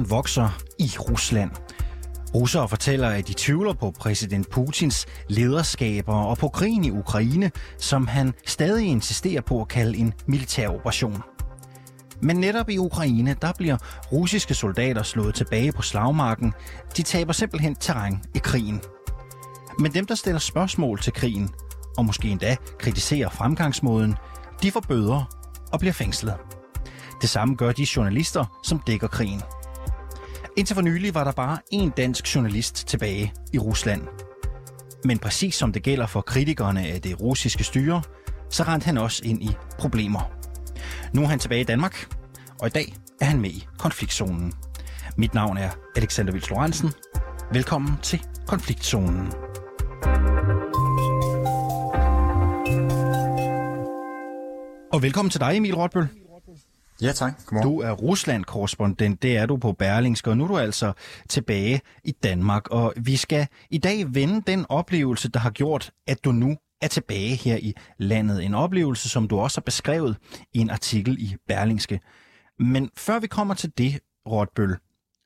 Modstand vokser i Rusland. Russere fortæller, at de tvivler på præsident Putins lederskaber og på krigen i Ukraine, som han stadig insisterer på at kalde en militær operation. Men netop i Ukraine, der bliver russiske soldater slået tilbage på slagmarken. De taber simpelthen terræn i krigen. Men dem, der stiller spørgsmål til krigen, og måske endda kritiserer fremgangsmåden, de får bøder og bliver fængslet. Det samme gør de journalister, som dækker krigen. Indtil for nylig var der bare én dansk journalist tilbage i Rusland. Men præcis som det gælder for kritikerne af det russiske styre, så rendte han også ind i problemer. Nu er han tilbage i Danmark, og i dag er han med i konfliktzonen. Mit navn er Alexander Vils Lorentzen. Velkommen til konfliktzonen. Og velkommen til dig, Emil Rotbøl. Ja, tak. Godmorgen. Du er Rusland-korrespondent, det er du på Berlingske, og nu er du altså tilbage i Danmark. Og vi skal i dag vende den oplevelse, der har gjort, at du nu er tilbage her i landet. En oplevelse, som du også har beskrevet i en artikel i Berlingske. Men før vi kommer til det, Rotbøl,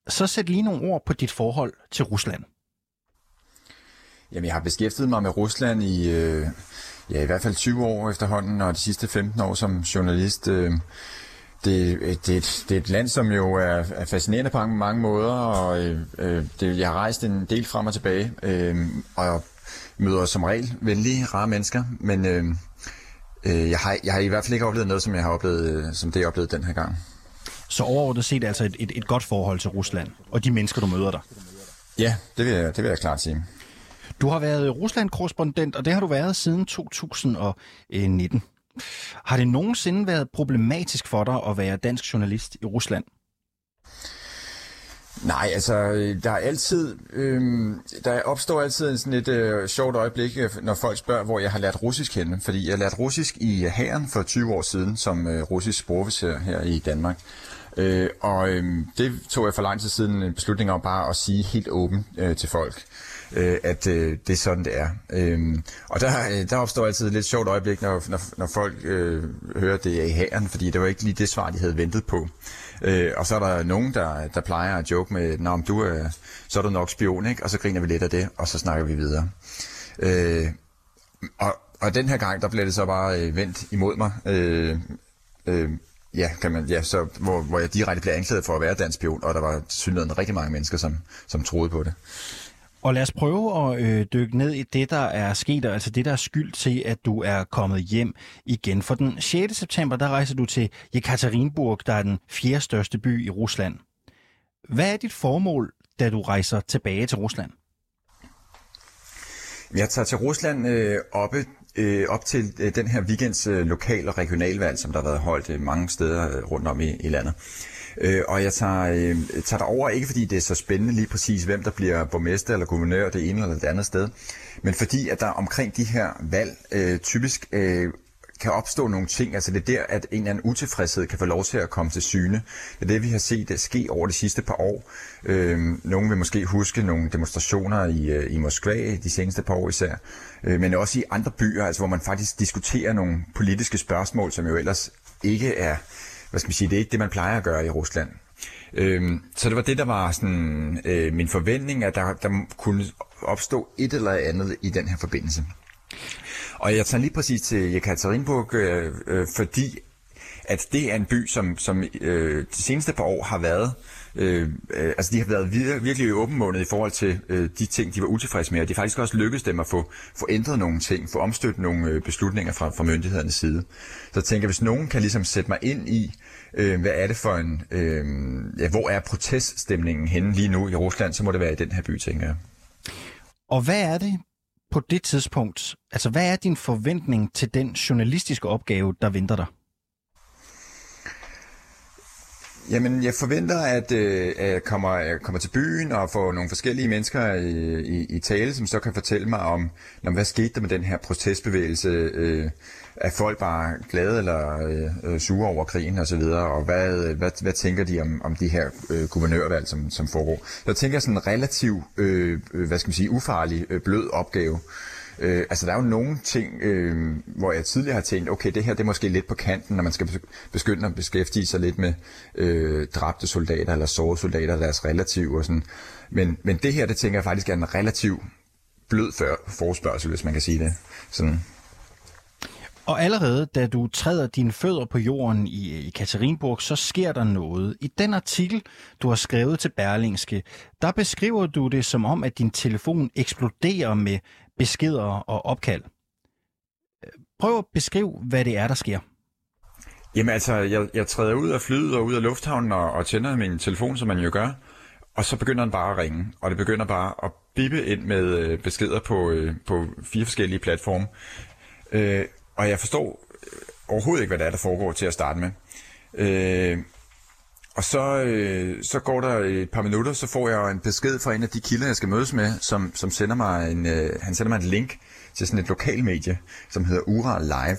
så sæt lige nogle ord på dit forhold til Rusland. Jamen, jeg har beskæftiget mig med Rusland i, øh, ja, i hvert fald 20 år efterhånden, og de sidste 15 år som journalist. Øh, det, det, det, er det er et land, som jo er, er fascinerende på mange måder, og øh, det, jeg har rejst en del frem og tilbage, øh, og møder som regel venlige, rare mennesker, men øh, øh, jeg, har, jeg har i hvert fald ikke oplevet noget, som jeg har oplevet, øh, som det jeg oplevede den her gang. Så overordnet set altså et, et, et godt forhold til Rusland og de mennesker, du møder der? Ja, det vil jeg, det vil jeg klart sige. Du har været Rusland-korrespondent, og det har du været siden 2019. Har det nogensinde været problematisk for dig at være dansk journalist i Rusland? Nej, altså, der er altid, øh, der opstår altid sådan et øh, sjovt øjeblik, øh, når folk spørger, hvor jeg har lært russisk henne. Fordi jeg lærte russisk i hæren for 20 år siden, som øh, russisk sprogofficer her i Danmark. Øh, og øh, det tog jeg for lang tid siden en beslutning om bare at sige helt åbent øh, til folk øh, at øh, det er sådan, det er. Øh, og der, øh, der opstår altid et lidt sjovt øjeblik, når, når, når folk øh, hører det i hæren, fordi det var ikke lige det svar, de havde ventet på. Øh, og så er der nogen, der, der plejer at joke med, Nå, om du er, så er du nok spion, ikke? Og så griner vi lidt af det, og så snakker vi videre. Øh, og, og den her gang, der blev det så bare øh, vendt imod mig. Øh, øh, ja, kan man, ja så, hvor, hvor jeg direkte blev anklaget for at være dansk spion, og der var synligheden rigtig mange mennesker, som, som troede på det. Og lad os prøve at øh, dykke ned i det, der er sket, altså det, der er skyld til, at du er kommet hjem igen. For den 6. september, der rejser du til Jekaterinburg, der er den fjerde største by i Rusland. Hvad er dit formål, da du rejser tilbage til Rusland? Jeg tager til Rusland øh, oppe, øh, op til øh, den her weekends øh, lokal- og regionalvalg, som der har været holdt øh, mange steder øh, rundt om i, i landet. Øh, Øh, og jeg tager, øh, tager over ikke fordi det er så spændende lige præcis, hvem der bliver borgmester eller guvernør det ene eller det andet sted, men fordi at der omkring de her valg øh, typisk øh, kan opstå nogle ting. Altså det er der, at en eller anden utilfredshed kan få lov til at komme til syne. Det er det, vi har set det ske over de sidste par år. Øh, nogle vil måske huske nogle demonstrationer i, øh, i Moskva de seneste par år især, øh, men også i andre byer, altså hvor man faktisk diskuterer nogle politiske spørgsmål, som jo ellers ikke er hvad skal man sige, det er ikke det, man plejer at gøre i Rusland. Øhm, så det var det, der var sådan, øh, min forventning, at der, der kunne opstå et eller andet i den her forbindelse. Og jeg tager lige præcis til Jekaterinburg, øh, øh, fordi at det er en by, som, som øh, de seneste par år har været Øh, øh, altså de har været vir- virkelig åbenmånet i forhold til øh, de ting, de var utilfredse med, og det er faktisk også lykkedes dem at få, få ændret nogle ting, få omstødt nogle øh, beslutninger fra, fra myndighedernes side. Så jeg tænker, hvis nogen kan ligesom sætte mig ind i, øh, hvad er det for en, øh, ja, hvor er proteststemningen henne lige nu i Rusland, så må det være i den her by, tænker jeg. Og hvad er det på det tidspunkt, altså hvad er din forventning til den journalistiske opgave, der venter dig? Jamen, jeg forventer, at, øh, at jeg, kommer, jeg kommer til byen og får nogle forskellige mennesker i, i, i tale, som så kan fortælle mig om, om hvad skete der med den her protestbevægelse. Øh, er folk bare glade eller øh, øh sure over krigen osv., og, og hvad, øh, hvad, hvad tænker de om, om de her øh, guvernørvalg, som, som foregår. Så jeg tænker sådan en relativ, øh, øh, hvad skal man sige, ufarlig, øh, blød opgave. Øh, altså der er jo nogle ting, øh, hvor jeg tidligere har tænkt, okay, det her det er måske lidt på kanten, når man skal begynde at beskæftige sig lidt med øh, dræbte soldater eller sårede soldater, deres relative og sådan. Men, men det her, det tænker jeg faktisk er en relativ blød forspørgsel, hvis man kan sige det. Sådan. Og allerede da du træder dine fødder på jorden i, i Katerinburg, så sker der noget. I den artikel, du har skrevet til Berlingske, der beskriver du det som om, at din telefon eksploderer med beskeder og opkald. Prøv at beskrive, hvad det er, der sker. Jamen altså, jeg, jeg træder ud af flyet og ud af lufthavnen og, og tænder min telefon, som man jo gør. Og så begynder den bare at ringe, og det begynder bare at bippe ind med øh, beskeder på, øh, på fire forskellige platforme. Øh, og jeg forstår øh, overhovedet ikke, hvad det er, der foregår til at starte med. Øh, og så, øh, så går der et par minutter, så får jeg en besked fra en af de kilder, jeg skal mødes med, som, som sender mig en, øh, han sender mig en link til sådan et lokalmedie, som hedder Ura Live.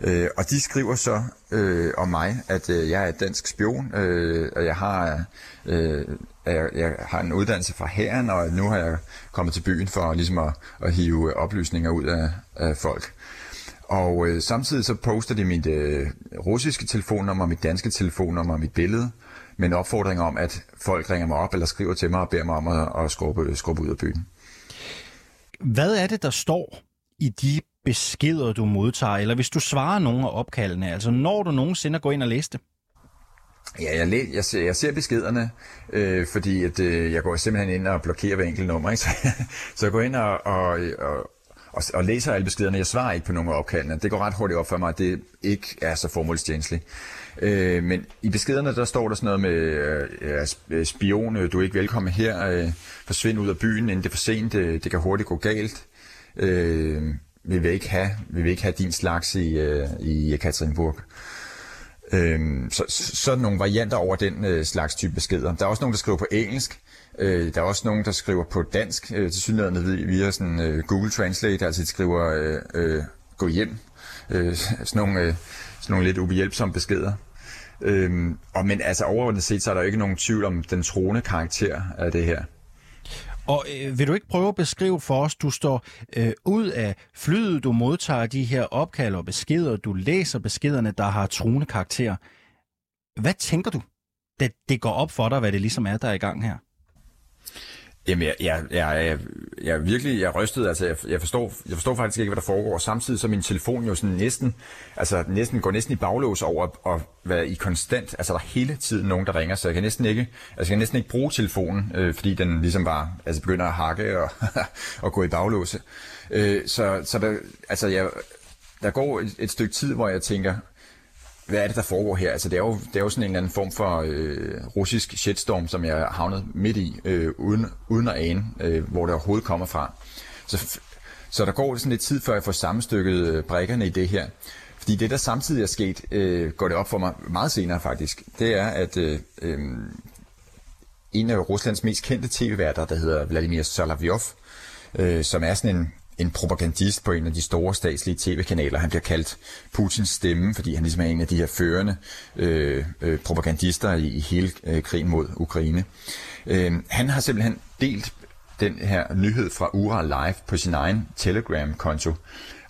Øh, og de skriver så øh, om mig, at øh, jeg er dansk spion, øh, og jeg har, øh, jeg, jeg har en uddannelse fra herren, og nu har jeg kommet til byen for ligesom at, at hive oplysninger ud af, af folk. Og øh, samtidig så poster de mit øh, russiske telefonnummer, mit danske telefonnummer, mit billede, med en opfordring om, at folk ringer mig op eller skriver til mig og beder mig om at, at skubbe, skubbe ud af byen. Hvad er det, der står i de beskeder, du modtager, eller hvis du svarer nogle af opkaldene? Altså når du nogensinde går ind og læser det? Ja, jeg, læ- jeg, ser, jeg ser beskederne, øh, fordi at, øh, jeg går simpelthen ind og blokerer hver enkelt nummer. Ikke? Så, så jeg går ind og, og, og, og, og læser alle beskederne. Jeg svarer ikke på nogle af opkaldene. Det går ret hurtigt op for mig, at det ikke er så formålstjenestligt. Øh, men i beskederne, der står der sådan noget med, øh, ja, øh, spion, øh, du er ikke velkommen her, øh, forsvind ud af byen, inden det er for sent, det, det kan hurtigt gå galt. Øh, vi vil ikke have, vi vil ikke have din slags i, øh, i Ekaterinburg. Øh, Øh, så, så nogle varianter over den øh, slags type beskeder. Der er også nogen, der skriver på engelsk, Øh, der er også nogen, der skriver på dansk, øh, til synligheden via sådan, øh, Google Translate, altså de skriver øh, øh, gå hjem. Øh, sådan, nogle, øh, sådan nogle lidt ubehjælpsomme beskeder. Øh, og men altså overordnet set, så er der jo ikke nogen tvivl om den troende karakter af det her. Og øh, vil du ikke prøve at beskrive for os, du står øh, ud af flyet, du modtager de her opkald og beskeder, du læser beskederne, der har truende karakter. Hvad tænker du, da det går op for dig, hvad det ligesom er, der er i gang her? Jamen, jeg, jeg, jeg, jeg, jeg virkelig, jeg rystede, altså, jeg, jeg, forstår, jeg forstår faktisk ikke, hvad der foregår. Samtidig så min telefon jo sådan næsten, altså næsten, går næsten i baglås over at være i konstant, altså der er hele tiden nogen, der ringer, så jeg kan næsten ikke, altså jeg kan næsten ikke bruge telefonen, øh, fordi den ligesom bare, altså begynder at hakke og, og gå i baglåse. Øh, så, så der, altså jeg, der går et, et stykke tid, hvor jeg tænker, hvad er det, der foregår her? Altså, det er jo, det er jo sådan en eller anden form for øh, russisk shitstorm, som jeg havnet midt i, øh, uden, uden at ane, øh, hvor det overhovedet kommer fra. Så, så der går sådan lidt tid, før jeg får sammenstykket øh, brækkerne i det her. Fordi det, der samtidig er sket, øh, går det op for mig meget senere faktisk, det er, at øh, øh, en af Ruslands mest kendte tv-værter, der hedder Vladimir Solovyov, øh, som er sådan en en propagandist på en af de store statslige tv-kanaler. Han bliver kaldt Putins stemme, fordi han ligesom er en af de her førende øh, øh, propagandister i, i hele øh, krigen mod Ukraine. Øh, han har simpelthen delt den her nyhed fra Ura Live på sin egen Telegram-konto.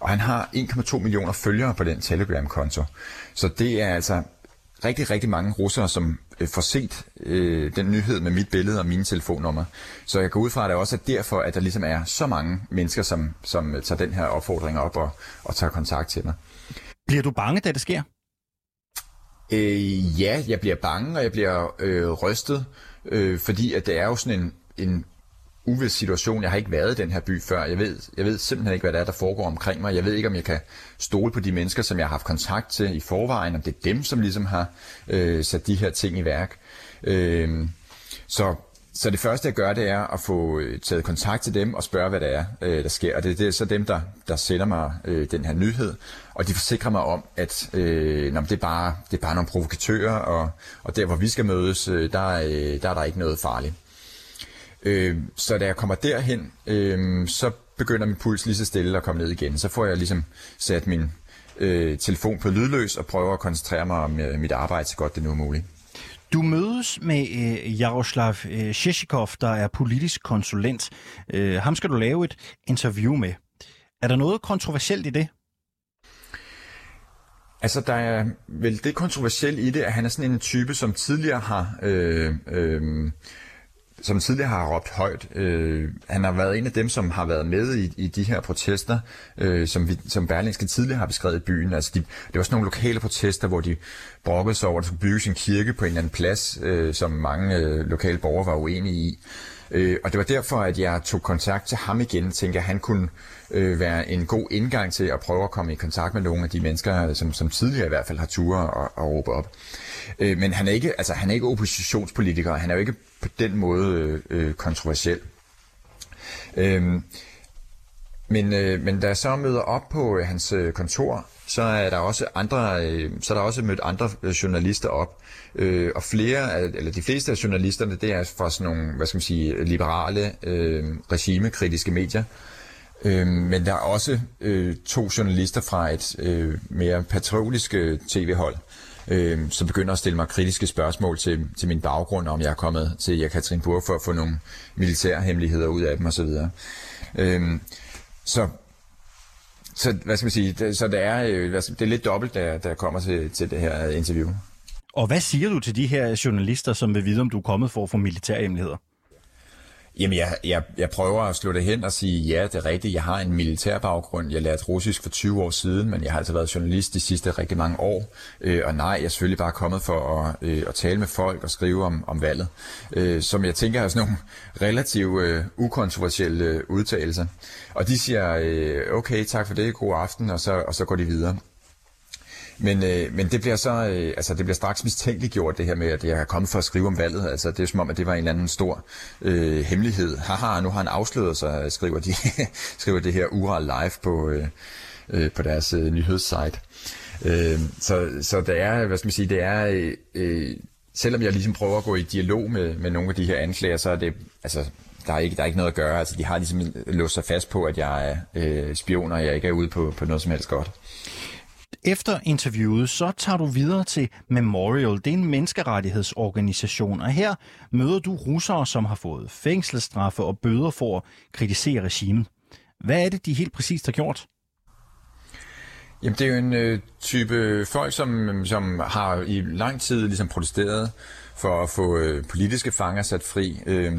Og han har 1,2 millioner følgere på den Telegram-konto. Så det er altså rigtig, rigtig mange russere, som får set øh, den nyhed med mit billede og mine telefonnummer. Så jeg går ud fra, at det også er derfor, at der ligesom er så mange mennesker, som, som tager den her opfordring op og, og tager kontakt til mig. Bliver du bange, da det sker? Øh, ja, jeg bliver bange, og jeg bliver øh, rystet, øh, fordi at det er jo sådan en, en uvis situation. Jeg har ikke været i den her by før. Jeg ved, jeg ved simpelthen ikke, hvad der er, der foregår omkring mig. Jeg ved ikke, om jeg kan stole på de mennesker, som jeg har haft kontakt til i forvejen, om det er dem, som ligesom har øh, sat de her ting i værk. Øh, så, så det første, jeg gør, det er at få øh, taget kontakt til dem og spørge, hvad det er, øh, der sker. Og det, det er så dem, der, der sender mig øh, den her nyhed, og de forsikrer mig om, at øh, nå, det, er bare, det er bare nogle provokatører, og, og der, hvor vi skal mødes, øh, der, øh, der er der ikke noget farligt. Øh, så da jeg kommer derhen, øh, så begynder min puls lige så stille at komme ned igen. Så får jeg ligesom sat min øh, telefon på lydløs og prøver at koncentrere mig om øh, mit arbejde så godt det nu er muligt. Du mødes med øh, Jaroslav øh, Shishikov, der er politisk konsulent. Øh, ham skal du lave et interview med. Er der noget kontroversielt i det? Altså, der er vel det kontroversielle i det, at han er sådan en type, som tidligere har... Øh, øh, som tidligere har råbt højt. Øh, han har været en af dem, som har været med i, i de her protester, øh, som, vi, som Berlingske tidligere har beskrevet i byen. Altså de, det var sådan nogle lokale protester, hvor de brokkede sig over, at der skulle bygges en kirke på en eller anden plads, øh, som mange øh, lokale borgere var uenige i. Øh, og det var derfor, at jeg tog kontakt til ham igen, tænker at han kunne øh, være en god indgang til at prøve at komme i kontakt med nogle af de mennesker, som, som tidligere i hvert fald har ture og, og råbe op. Øh, men han er, ikke, altså, han er ikke oppositionspolitiker, han er jo ikke på den måde øh, kontroversiel. Øh, men, øh, men da jeg så møder op på øh, hans øh, kontor, så er der også andre, øh, så er der også mødt andre øh, journalister op. Øh, og flere, eller de fleste af journalisterne, det er fra sådan nogle, hvad skal man sige, liberale, øh, regimekritiske medier. Øh, Øh, men der er også øh, to journalister fra et øh, mere patriotisk øh, tv-hold, øh, som begynder at stille mig kritiske spørgsmål til, til min baggrund, om jeg er kommet til Jekaterinburg for at få nogle militære hemmeligheder ud af dem osv. Øh, så så hvad skal man sige, det, så det er, øh, det er lidt dobbelt, der, der kommer til, til det her interview. Og hvad siger du til de her journalister, som vil vide, om du er kommet for at få militærhemmeligheder? Jamen, jeg, jeg, jeg prøver at slå det hen og sige, ja, det er rigtigt, jeg har en militær baggrund. Jeg lærte russisk for 20 år siden, men jeg har altså været journalist de sidste rigtig mange år. Øh, og nej, jeg er selvfølgelig bare kommet for at, øh, at tale med folk og skrive om, om valget, øh, som jeg tænker er sådan nogle relativt øh, ukontroversielle øh, udtalelser. Og de siger, øh, okay, tak for det, god aften, og så, og så går de videre. Men, øh, men det bliver så, øh, altså det bliver straks mistænkeliggjort det her med, at jeg er kommet for at skrive om valget. Altså det er som om, at det var en eller anden stor øh, hemmelighed. Haha, nu har han afsløret sig, skriver de, skriver det her Ural Live på, øh, øh, på deres øh, nyhedssite. Øh, så, så det er, hvad skal man sige, det er, øh, selvom jeg ligesom prøver at gå i dialog med, med nogle af de her anklager, så er det, altså der er, ikke, der er ikke noget at gøre. Altså, de har ligesom låst sig fast på, at jeg er øh, spion, og jeg ikke er ude på, på noget som helst godt. Efter interviewet, så tager du videre til Memorial. Det er en menneskerettighedsorganisation, og her møder du russere, som har fået fængselsstraffe og bøder for at kritisere regimet. Hvad er det, de helt præcist har gjort? Jamen, det er jo en øh, type folk, som, som har i lang tid ligesom protesteret for at få øh, politiske fanger sat fri. Øh,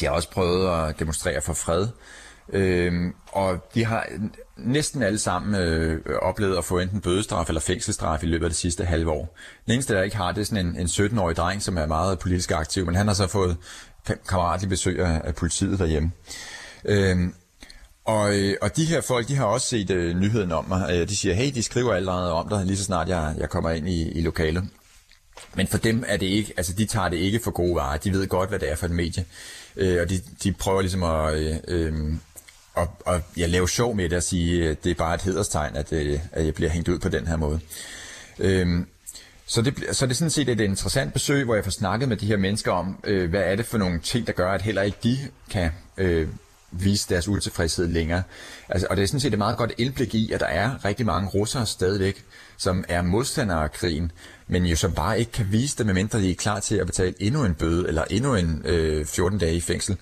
de har også prøvet at demonstrere for fred. Øh, og de har næsten alle sammen øh, oplevet at få enten bødestraf eller fængselsstraf i løbet af det sidste halve år. Den eneste, der ikke har, det er sådan en, en 17-årig dreng, som er meget politisk aktiv, men han har så fået kammeratlig besøg af, af politiet derhjemme. Øhm, og, øh, og de her folk, de har også set øh, nyheden om mig. Øh, de siger, hey, de skriver allerede om dig, lige så snart jeg, jeg kommer ind i, i lokalet. Men for dem er det ikke, altså de tager det ikke for gode varer. De ved godt, hvad det er for et medie. Øh, og de, de prøver ligesom at... Øh, øh, og, og jeg laver sjov med det at sige, at det er bare et hederstegn, at, øh, at jeg bliver hængt ud på den her måde. Øhm, så det, så det er sådan set et interessant besøg, hvor jeg får snakket med de her mennesker om, øh, hvad er det for nogle ting, der gør, at heller ikke de kan øh, vise deres utilfredshed længere. Altså, og det er sådan set et meget godt indblik i, at der er rigtig mange russere stadigvæk, som er modstandere af krigen, men jo som bare ikke kan vise det, medmindre de er klar til at betale endnu en bøde, eller endnu en øh, 14 dage i fængsel.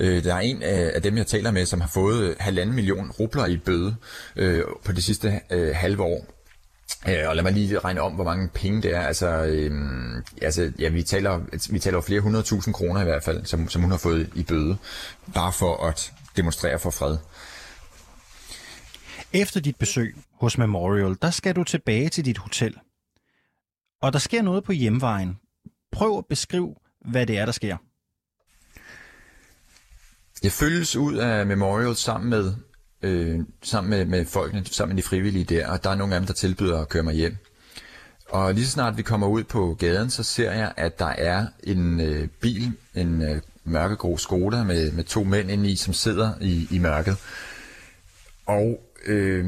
Øh, der er en øh, af dem, jeg taler med, som har fået halvanden million rubler i bøde øh, på det sidste øh, halve år. Øh, og lad mig lige regne om, hvor mange penge det er. Altså, øh, altså ja, vi taler, vi taler flere hundredtusind kroner i hvert fald, som, som hun har fået i bøde, bare for at demonstrere for fred. Efter dit besøg hos Memorial, der skal du tilbage til dit hotel. Og der sker noget på hjemvejen. Prøv at beskrive, hvad det er, der sker. Jeg følges ud af Memorial sammen med, øh, sammen med, med folkene, sammen med de frivillige der, og der er nogle af dem, der tilbyder at køre mig hjem. Og lige så snart vi kommer ud på gaden, så ser jeg, at der er en øh, bil, en øh, mørkegrå Skoda med, med to mænd inde i, som sidder i, i mørket. Og øh,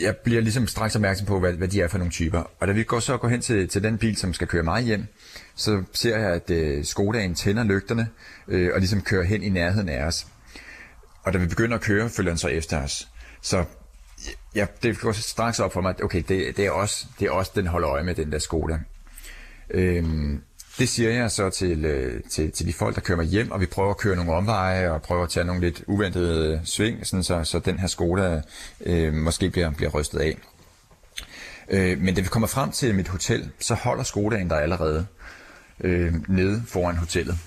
jeg bliver ligesom straks opmærksom på, hvad, hvad de er for nogle typer. Og da vi går så går hen til, til den bil, som skal køre mig hjem, så ser jeg, at øh, Skodaen tænder lygterne øh, og ligesom kører hen i nærheden af os. Og da vi begynder at køre, følger den så efter os. Så ja, det går straks op for mig, at okay, det, det, er også, det er også den holder øje med den der Skoda. Øhm, det siger jeg så til, øh, til, til de folk, der kører mig hjem, og vi prøver at køre nogle omveje og prøver at tage nogle lidt uventede sving, sådan så, så den her Skoda øh, måske bliver, bliver rystet af. Øh, men da vi kommer frem til mit hotel, så holder Skodaen der allerede øh, nede foran hotellet.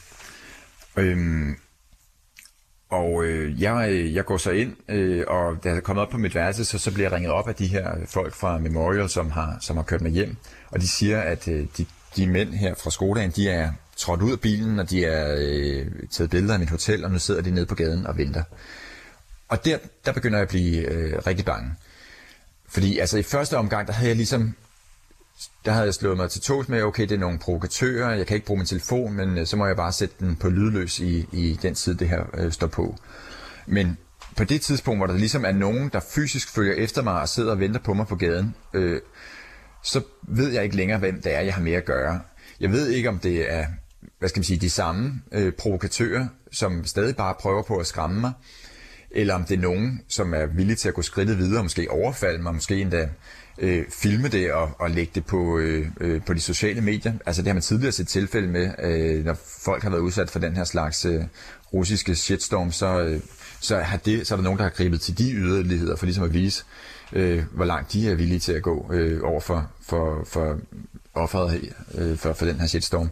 Øh, og øh, jeg, jeg går så ind, øh, og da jeg kommer op på mit værelse, så, så bliver jeg ringet op af de her folk fra Memorial, som har, som har kørt mig hjem. Og de siger, at øh, de, de mænd her fra Skodaen, de er trådt ud af bilen, og de er øh, taget billeder af mit hotel, og nu sidder de nede på gaden og venter. Og der, der begynder jeg at blive øh, rigtig bange. Fordi altså i første omgang, der havde jeg ligesom der havde jeg slået mig til togs med, okay, det er nogle provokatører, jeg kan ikke bruge min telefon, men øh, så må jeg bare sætte den på lydløs i, i den tid, det her øh, står på. Men på det tidspunkt, hvor der ligesom er nogen, der fysisk følger efter mig og sidder og venter på mig på gaden, øh, så ved jeg ikke længere, hvem det er, jeg har med at gøre. Jeg ved ikke, om det er hvad skal man sige, de samme øh, provokatører, som stadig bare prøver på at skræmme mig, eller om det er nogen, som er villige til at gå skridtet videre, måske overfalde mig, måske endda øh, filme det og, og lægge det på, øh, øh, på de sociale medier. Altså det har man tidligere set tilfælde med, øh, når folk har været udsat for den her slags øh, russiske shitstorm, så, øh, så, har det, så er der nogen, der har gribet til de yderligheder for ligesom at vise, øh, hvor langt de er villige til at gå øh, over for, for, for offeret øh, for, for den her shitstorm.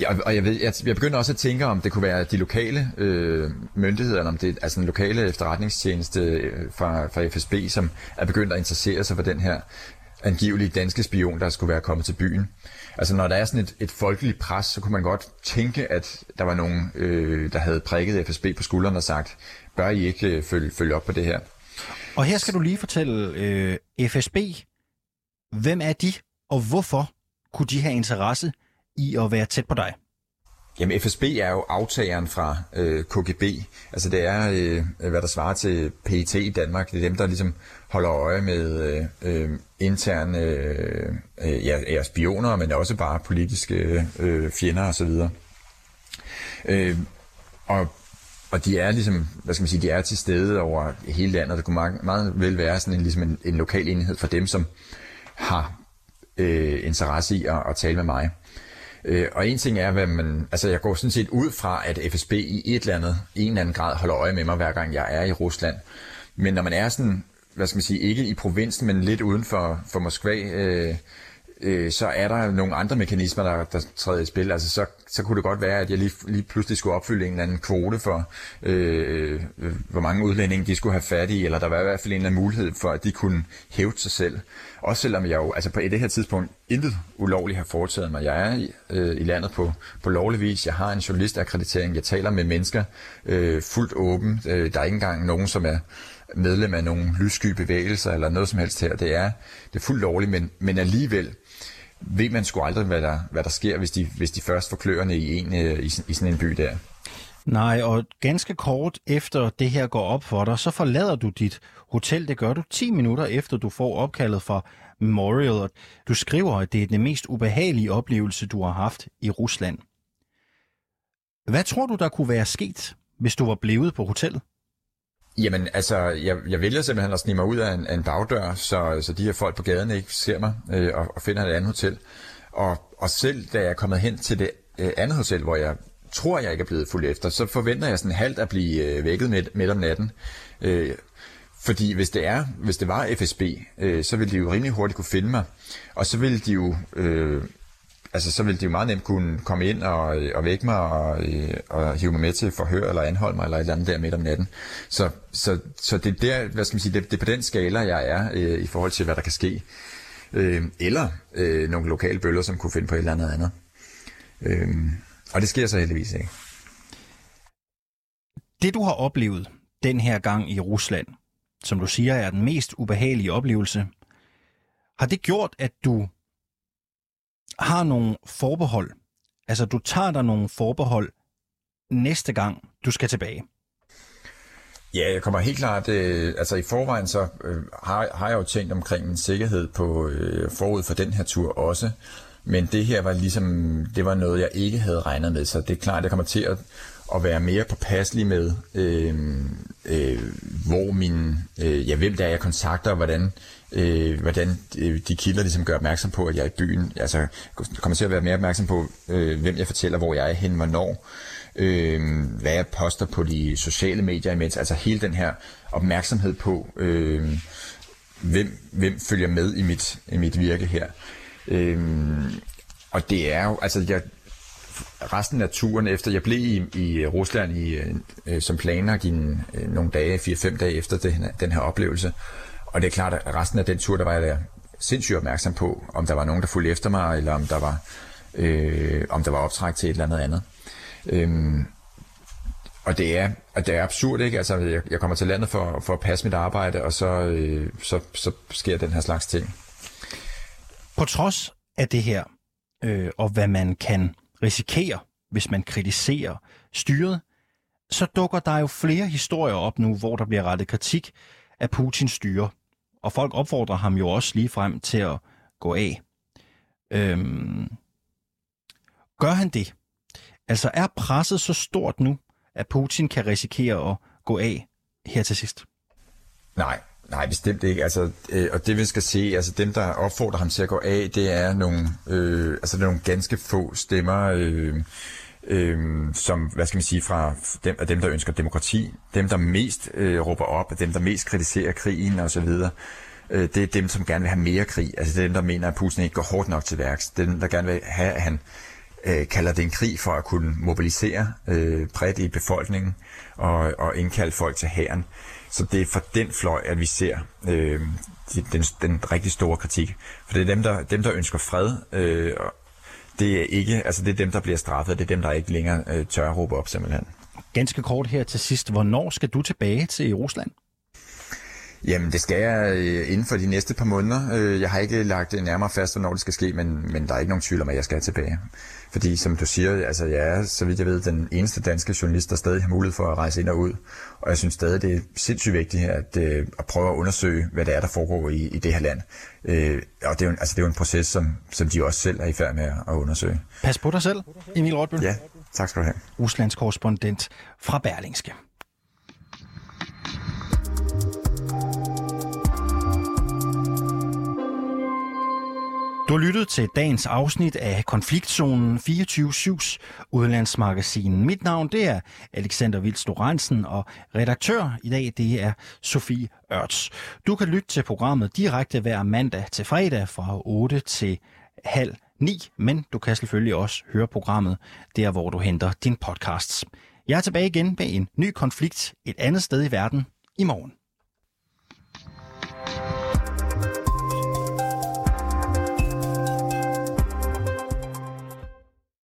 Ja, og jeg, ved, jeg, jeg begynder også at tænke, om det kunne være de lokale øh, myndigheder, eller om det er altså en lokale efterretningstjeneste øh, fra, fra FSB, som er begyndt at interessere sig for den her angivelige danske spion, der skulle være kommet til byen. Altså når der er sådan et, et folkeligt pres, så kunne man godt tænke, at der var nogen, øh, der havde prikket FSB på skulderen og sagt, bør I ikke øh, følge, følge op på det her? Og her skal du lige fortælle øh, FSB, hvem er de, og hvorfor kunne de have interesse i at være tæt på dig? Jamen FSB er jo aftageren fra øh, KGB. Altså det er, øh, hvad der svarer til PET i Danmark. Det er dem, der ligesom holder øje med øh, øh interne øh, øh, ja, ja, spioner, men også bare politiske øh, øh fjender osv. Øh, og og de er ligesom, hvad skal man sige, de er til stede over hele landet. Det kunne meget, meget vel være sådan en, ligesom en, en lokal enhed for dem, som har øh, interesse i at, at tale med mig. Øh, og en ting er, hvad man, altså jeg går sådan set ud fra, at FSB i et eller andet, en eller anden grad holder øje med mig, hver gang jeg er i Rusland. Men når man er sådan, hvad skal man sige, ikke i provinsen, men lidt uden for, for Moskva, øh, øh, så er der nogle andre mekanismer, der, der træder i spil. Altså, så, så kunne det godt være, at jeg lige, lige pludselig skulle opfylde en eller anden kvote for, øh, øh, hvor mange udlændinge de skulle have fat i, eller der var i hvert fald en eller anden mulighed for, at de kunne hæve sig selv. Også selvom jeg jo altså på det her tidspunkt intet ulovligt har foretaget mig. Jeg er i, øh, i landet på, på lovlig vis. Jeg har en journalistakkreditering. Jeg taler med mennesker øh, fuldt åben. Øh, der er ikke engang nogen, som er medlem af nogle lyssky bevægelser eller noget som helst her. Det er, det er fuldt lovligt, men, men alligevel ved man sgu aldrig, hvad der, hvad der sker, hvis de, hvis de først får kløerne i, en, øh, i, i sådan en by der. Nej, og ganske kort efter det her går op for dig, så forlader du dit hotel. Det gør du 10 minutter efter, du får opkaldet fra Memorial. Og du skriver, at det er den mest ubehagelige oplevelse, du har haft i Rusland. Hvad tror du, der kunne være sket, hvis du var blevet på hotellet? Jamen, altså, jeg, jeg vælger simpelthen at snige mig ud af en, af en bagdør, så, så de her folk på gaden ikke ser mig øh, og, og finder et andet hotel. Og, og selv da jeg er kommet hen til det øh, andet hotel, hvor jeg tror, jeg ikke er blevet fuldt efter, så forventer jeg sådan halvt at blive øh, vækket midt, midt om natten. Øh, fordi hvis det er, hvis det var FSB, øh, så ville de jo rimelig hurtigt kunne finde mig, og så ville de jo øh, altså så ville de jo meget nemt kunne komme ind og, og vække mig og, og hive mig med til forhør eller anholde mig eller et eller andet der midt om natten. Så, så, så det er der, hvad skal man sige, det, det er på den skala, jeg er øh, i forhold til, hvad der kan ske. Øh, eller øh, nogle lokale bøller, som kunne finde på et eller andet andet. Øh, og det sker så heldigvis ikke. Det du har oplevet den her gang i Rusland, som du siger er den mest ubehagelige oplevelse, har det gjort, at du har nogle forbehold. Altså, du tager dig nogle forbehold næste gang, du skal tilbage. Ja, jeg kommer helt klart, øh, altså i forvejen så øh, har, har jeg jo tænkt omkring min sikkerhed på øh, forud for den her tur også. Men det her var ligesom, det var noget, jeg ikke havde regnet med, så det er klart, jeg kommer til at, at være mere påpasselig med, øh, øh, hvor min øh, ja, hvem der er, jeg kontakter, og hvordan, øh, hvordan øh, de kilder ligesom gør opmærksom på, at jeg er i byen. Altså, kommer til at være mere opmærksom på, øh, hvem jeg fortæller, hvor jeg er hen, hvornår. Øh, hvad jeg poster på de sociale medier imens. Altså hele den her opmærksomhed på, øh, hvem, hvem følger med i mit, i mit virke her. Øh, og det er jo, altså jeg, resten af turen efter, jeg blev i, i Rusland i, øh, som planlagt i en, øh, nogle dage, 4-5 dage efter den, den her oplevelse. Og det er klart, at resten af den tur, der var jeg der sindssygt opmærksom på, om der var nogen, der fulgte efter mig, eller om der var, øh, om der var optræk til et eller andet andet. Øhm, og det er, og det er absurd, ikke? Altså, jeg, jeg kommer til landet for, for at passe mit arbejde, og så, øh, så, så sker den her slags ting. På trods af det her, øh, og hvad man kan risikere, hvis man kritiserer styret, så dukker der jo flere historier op nu, hvor der bliver rettet kritik af Putins styre. Og folk opfordrer ham jo også lige frem til at gå af. Øhm, gør han det? Altså er presset så stort nu, at Putin kan risikere at gå af her til sidst? Nej, Nej, bestemt ikke. Altså, øh, og det vi skal se, altså dem, der opfordrer ham til at gå af, det er nogle, øh, altså, det er nogle ganske få stemmer, øh, øh, som, hvad skal man sige, fra dem, af dem, der ønsker demokrati, dem, der mest øh, råber op, dem, der mest kritiserer krigen osv., øh, det er dem, som gerne vil have mere krig. Altså det er dem, der mener, at Putin ikke går hårdt nok til værks. Det er dem, der gerne vil have, at han øh, kalder det en krig for at kunne mobilisere øh, bredt i befolkningen og, og indkalde folk til hæren. Så det er for den fløj, at vi ser øh, den, den rigtig store kritik. For det er dem, der, dem, der ønsker fred. Øh, det er ikke, altså det er dem, der bliver straffet, det er dem, der ikke længere øh, tør at råbe op simpelthen. Ganske kort her til sidst. Hvornår skal du tilbage til Rusland? Jamen, det skal jeg øh, inden for de næste par måneder. Øh, jeg har ikke lagt nærmere fast, hvornår det skal ske, men, men der er ikke nogen tvivl om, at jeg skal tilbage. Fordi, som du siger, altså, jeg er, så vidt jeg ved, den eneste danske journalist, der stadig har mulighed for at rejse ind og ud. Og jeg synes stadig, det er sindssygt vigtigt at, øh, at prøve at undersøge, hvad det er, der foregår i, i det her land. og det er, jo, altså, det er jo en proces, som, som de også selv er i færd med at undersøge. Pas på dig selv, Emil Rotbøl. Ja, tak skal du have. Ruslands korrespondent fra Berlingske. Du har lyttet til dagens afsnit af Konfliktzonen 24-7's udlandsmagasin. Mit navn det er Alexander Vils og redaktør i dag det er Sofie Ørts. Du kan lytte til programmet direkte hver mandag til fredag fra 8 til halv 9, men du kan selvfølgelig også høre programmet der, hvor du henter din podcasts. Jeg er tilbage igen med en ny konflikt et andet sted i verden i morgen.